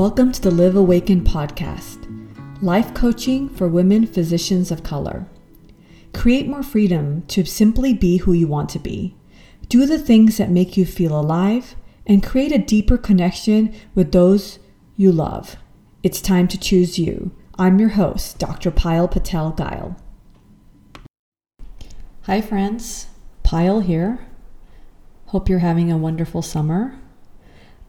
Welcome to the Live Awakened podcast, life coaching for women physicians of color. Create more freedom to simply be who you want to be. Do the things that make you feel alive and create a deeper connection with those you love. It's time to choose you. I'm your host, Dr. Payal Patel Guile. Hi, friends. Payal here. Hope you're having a wonderful summer.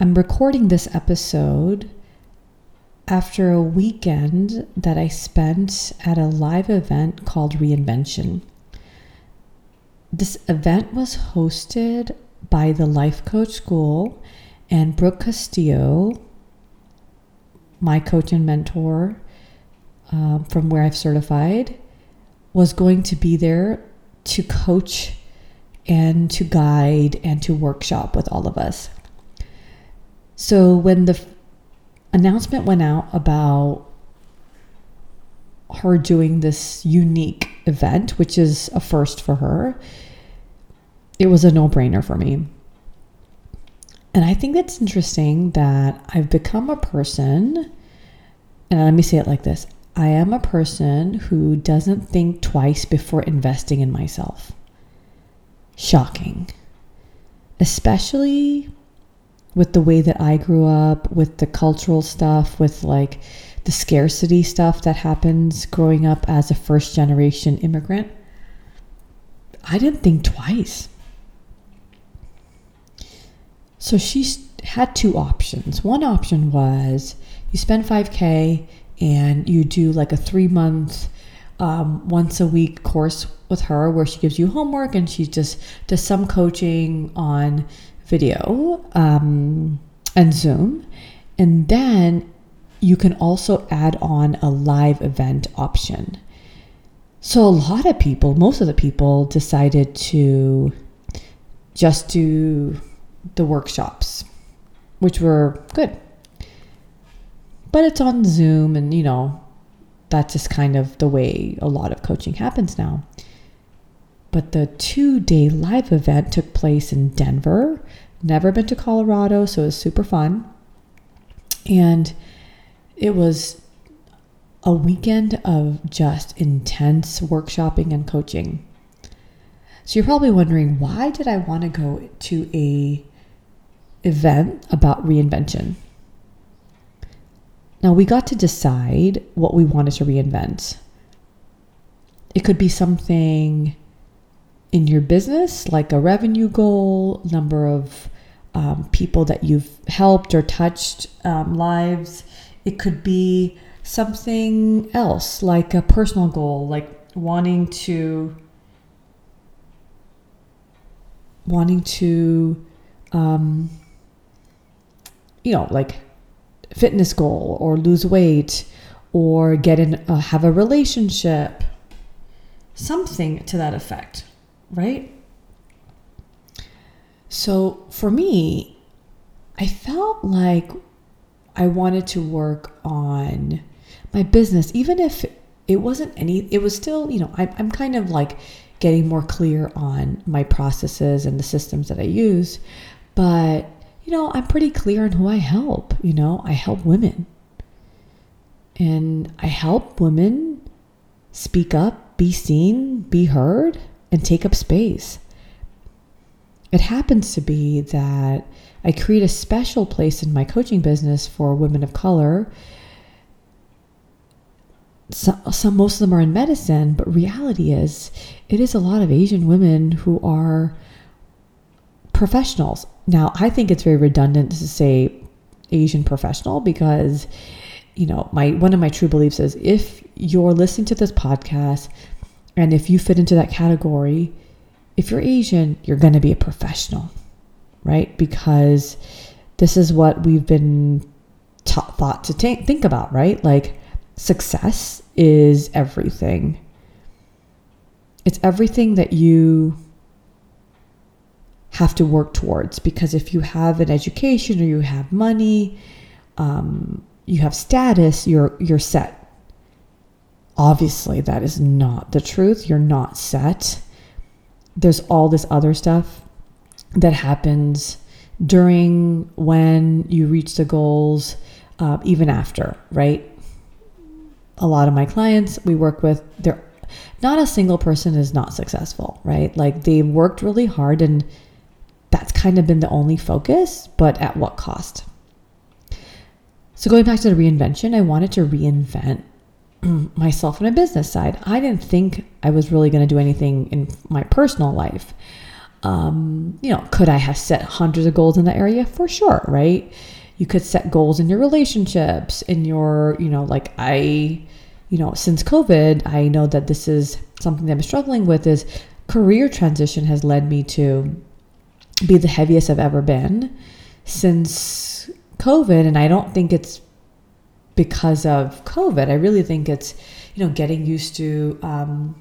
I'm recording this episode after a weekend that I spent at a live event called Reinvention. This event was hosted by the Life Coach School and Brooke Castillo, my coach and mentor uh, from where I've certified, was going to be there to coach and to guide and to workshop with all of us. So when the announcement went out about her doing this unique event, which is a first for her, it was a no brainer for me. And I think it's interesting that I've become a person, and let me say it like this I am a person who doesn't think twice before investing in myself. Shocking. Especially with the way that I grew up, with the cultural stuff, with like the scarcity stuff that happens growing up as a first generation immigrant, I didn't think twice. So she had two options. One option was you spend 5K and you do like a three month, um, once a week course with her where she gives you homework and she just does some coaching on video um, and Zoom. And then you can also add on a live event option. So a lot of people, most of the people decided to just do the workshops, which were good. But it's on Zoom, and you know, that's just kind of the way a lot of coaching happens now. But the two day live event took place in Denver. Never been to Colorado, so it was super fun. And it was a weekend of just intense workshopping and coaching. So you're probably wondering why did I want to go to a event about reinvention? Now we got to decide what we wanted to reinvent. It could be something in your business, like a revenue goal, number of um, people that you've helped or touched um, lives. It could be something else, like a personal goal, like wanting to wanting to um, you know like fitness goal or lose weight or get in uh, have a relationship something to that effect right so for me i felt like i wanted to work on my business even if it wasn't any it was still you know I, i'm kind of like getting more clear on my processes and the systems that i use but you know, I'm pretty clear on who I help. You know, I help women. And I help women speak up, be seen, be heard, and take up space. It happens to be that I create a special place in my coaching business for women of color. Some, some most of them are in medicine, but reality is it is a lot of Asian women who are professionals. Now, I think it's very redundant to say Asian professional because you know, my one of my true beliefs is if you're listening to this podcast and if you fit into that category, if you're Asian, you're going to be a professional, right? Because this is what we've been ta- thought to t- think about, right? Like success is everything. It's everything that you have to work towards because if you have an education or you have money, um, you have status, you're you're set. Obviously, that is not the truth. You're not set. There's all this other stuff that happens during when you reach the goals. uh, even after, right? A lot of my clients we work with, they're not a single person is not successful, right? Like they've worked really hard and that's kind of been the only focus, but at what cost? So going back to the reinvention, I wanted to reinvent myself in a business side. I didn't think I was really going to do anything in my personal life. Um, you know, could I have set hundreds of goals in that area? For sure, right? You could set goals in your relationships, in your, you know, like I, you know, since COVID, I know that this is something that I'm struggling with is career transition has led me to be the heaviest I've ever been since COVID. And I don't think it's because of COVID. I really think it's, you know, getting used to, um,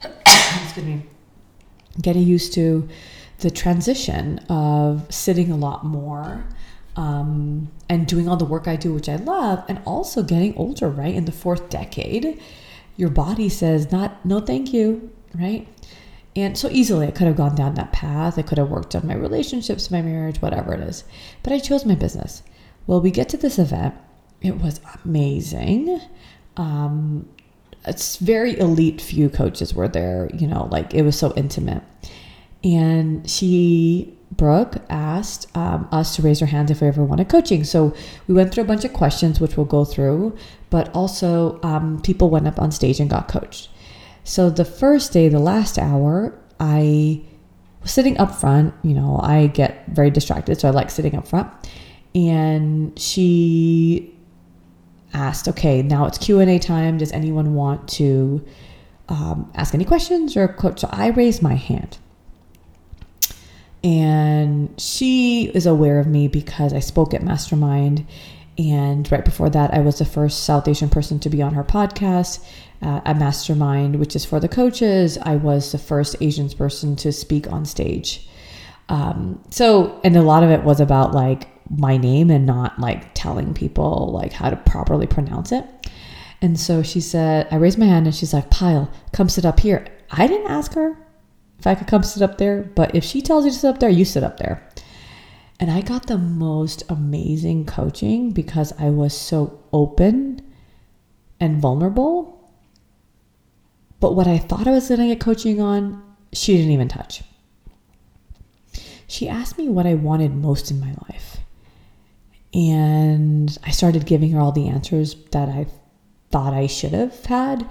excuse me, getting used to the transition of sitting a lot more um, and doing all the work I do, which I love, and also getting older, right? In the fourth decade, your body says, not, no, thank you, right? And so easily I could have gone down that path. I could have worked on my relationships, my marriage, whatever it is. But I chose my business. Well, we get to this event it was amazing. Um, it's very elite few coaches were there, you know, like it was so intimate. And she, Brooke, asked um, us to raise our hands if we ever wanted coaching. So we went through a bunch of questions, which we'll go through, but also um, people went up on stage and got coached. So the first day, the last hour, I was sitting up front. You know, I get very distracted, so I like sitting up front. And she asked, okay, now it's Q&A time. Does anyone want to um, ask any questions or? So I raised my hand. And she is aware of me because I spoke at Mastermind. And right before that, I was the first South Asian person to be on her podcast uh, at Mastermind, which is for the coaches. I was the first Asian person to speak on stage. Um, so, and a lot of it was about like my name and not like telling people like how to properly pronounce it. And so she said, I raised my hand and she's like, Payal, come sit up here. I didn't ask her if I could come sit up there, but if she tells you to sit up there, you sit up there. And I got the most amazing coaching because I was so open and vulnerable. But what I thought I was going to get coaching on, she didn't even touch. She asked me what I wanted most in my life. And I started giving her all the answers that I thought I should have had.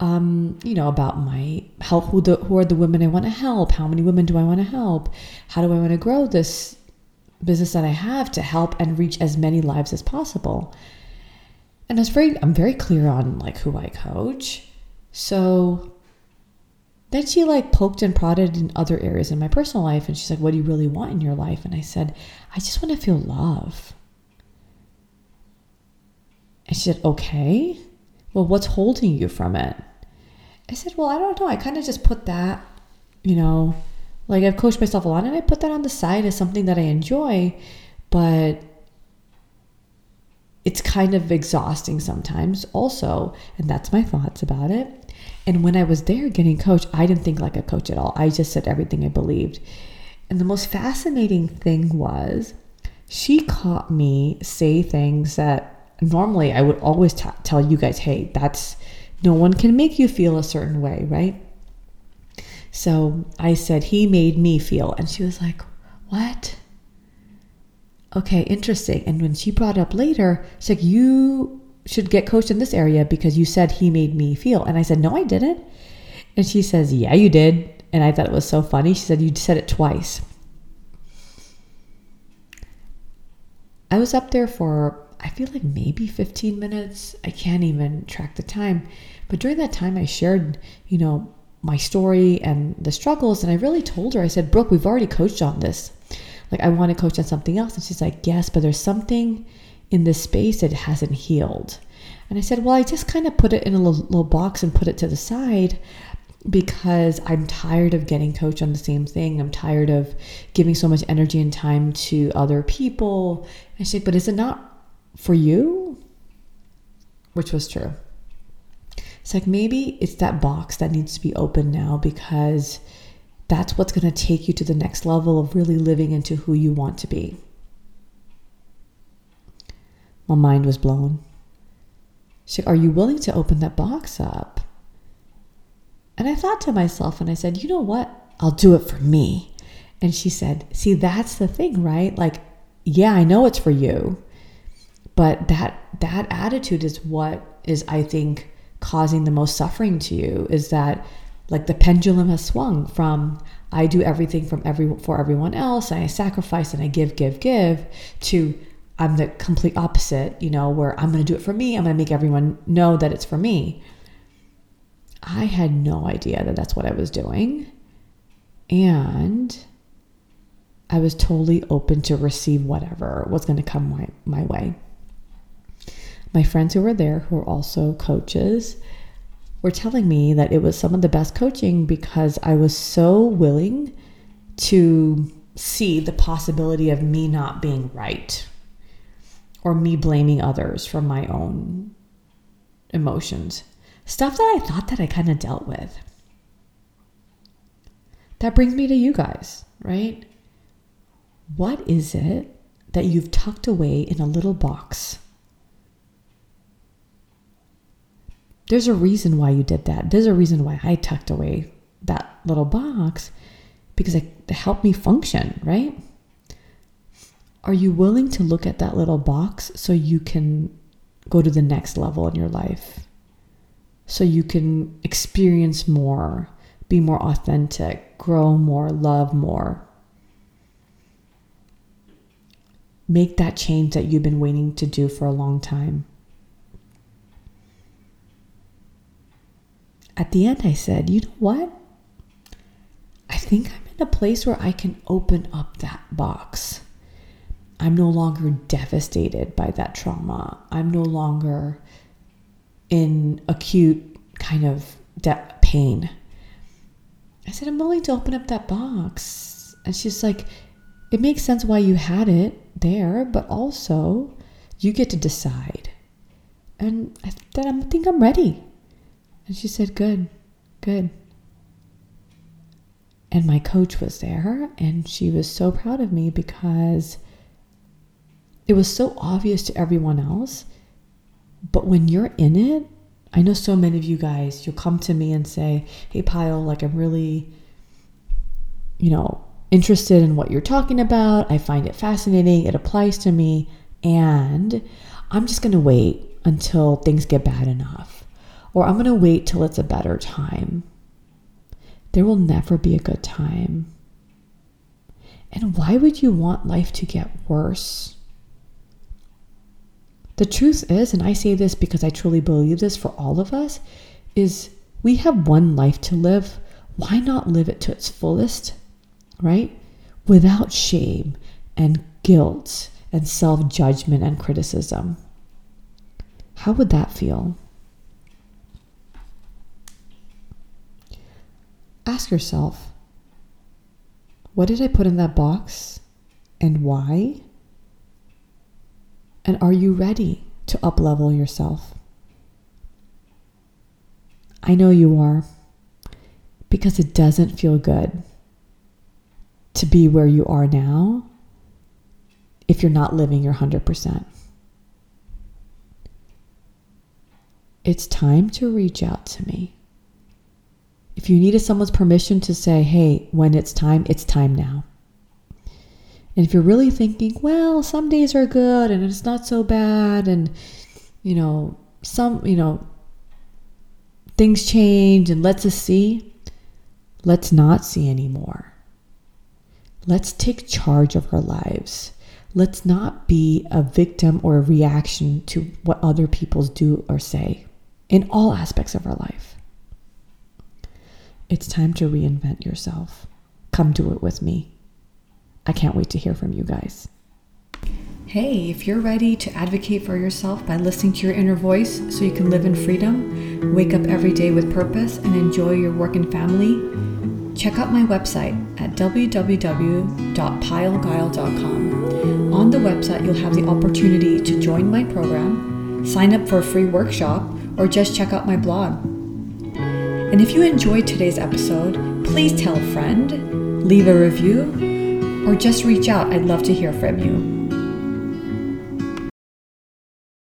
Um, you know, about my help, who, the, who are the women I want to help? How many women do I want to help? How do I want to grow this business that I have to help and reach as many lives as possible? And I was very, I'm very clear on like who I coach. So then she like poked and prodded in other areas in my personal life. And she's like, What do you really want in your life? And I said, I just want to feel love. And she said, Okay. Well, what's holding you from it? I said, Well, I don't know. I kind of just put that, you know, like I've coached myself a lot and I put that on the side as something that I enjoy, but it's kind of exhausting sometimes also. And that's my thoughts about it. And when I was there getting coached, I didn't think like a coach at all. I just said everything I believed. And the most fascinating thing was she caught me say things that normally I would always t- tell you guys, hey, that's no one can make you feel a certain way, right? So I said, he made me feel. And she was like, what? Okay, interesting. And when she brought up later, she's like, you should get coached in this area because you said he made me feel. And I said, no, I didn't. And she says, yeah, you did. And I thought it was so funny. She said, you said it twice. I was up there for I feel like maybe 15 minutes. I can't even track the time. But during that time, I shared, you know, my story and the struggles. And I really told her, I said, Brooke, we've already coached on this. Like, I want to coach on something else. And she's like, yes, but there's something in this space that hasn't healed. And I said, well, I just kind of put it in a little, little box and put it to the side because I'm tired of getting coached on the same thing. I'm tired of giving so much energy and time to other people. I said, but is it not for you, which was true. It's like maybe it's that box that needs to be open now because that's what's going to take you to the next level of really living into who you want to be. My mind was blown. She's like, Are you willing to open that box up? And I thought to myself, and I said, You know what? I'll do it for me. And she said, See, that's the thing, right? Like, yeah, I know it's for you. But that that attitude is what is, I think, causing the most suffering to you is that like the pendulum has swung from I do everything from every for everyone else and I sacrifice and I give, give, give to I'm the complete opposite, you know, where I'm going to do it for me. I'm going to make everyone know that it's for me. I had no idea that that's what I was doing. And I was totally open to receive whatever was going to come my, my way. My friends who were there, who were also coaches, were telling me that it was some of the best coaching because I was so willing to see the possibility of me not being right or me blaming others for my own emotions. Stuff that I thought that I kind of dealt with. That brings me to you guys, right? What is it that you've tucked away in a little box? There's a reason why you did that. There's a reason why I tucked away that little box because it helped me function, right? Are you willing to look at that little box so you can go to the next level in your life? So you can experience more, be more authentic, grow more, love more. Make that change that you've been waiting to do for a long time. At the end, I said, you know what? I think I'm in a place where I can open up that box. I'm no longer devastated by that trauma. I'm no longer in acute kind of de- pain. I said, I'm willing to open up that box. And she's like, it makes sense why you had it there, but also you get to decide. And I said, I think I'm ready. And she said, Good, good. And my coach was there, and she was so proud of me because it was so obvious to everyone else. But when you're in it, I know so many of you guys, you'll come to me and say, Hey, Payal, like I'm really, you know, interested in what you're talking about. I find it fascinating. It applies to me. And I'm just going to wait until things get bad enough. Or I'm going to wait till it's a better time. There will never be a good time. And why would you want life to get worse? The truth is, and I say this because I truly believe this for all of us, is we have one life to live. Why not live it to its fullest, right? Without shame and guilt and self judgment and criticism. How would that feel? Ask yourself what did I put in that box and why? And are you ready to uplevel yourself? I know you are because it doesn't feel good to be where you are now if you're not living your 100%. It's time to reach out to me. If you needed someone's permission to say, hey, when it's time, it's time now. And if you're really thinking, well, some days are good and it's not so bad, and you know, some, you know, things change and let's us see, let's not see anymore. Let's take charge of our lives. Let's not be a victim or a reaction to what other people do or say in all aspects of our life. It's time to reinvent yourself. Come do it with me. I can't wait to hear from you guys. Hey, if you're ready to advocate for yourself by listening to your inner voice so you can live in freedom, wake up every day with purpose, and enjoy your work and family, check out my website at www.payalguile.com. On the website, you'll have the opportunity to join my program, sign up for a free workshop, or just check out my blog. And if you enjoyed today's episode, please tell a friend, leave a review, or just reach out. I'd love to hear from you.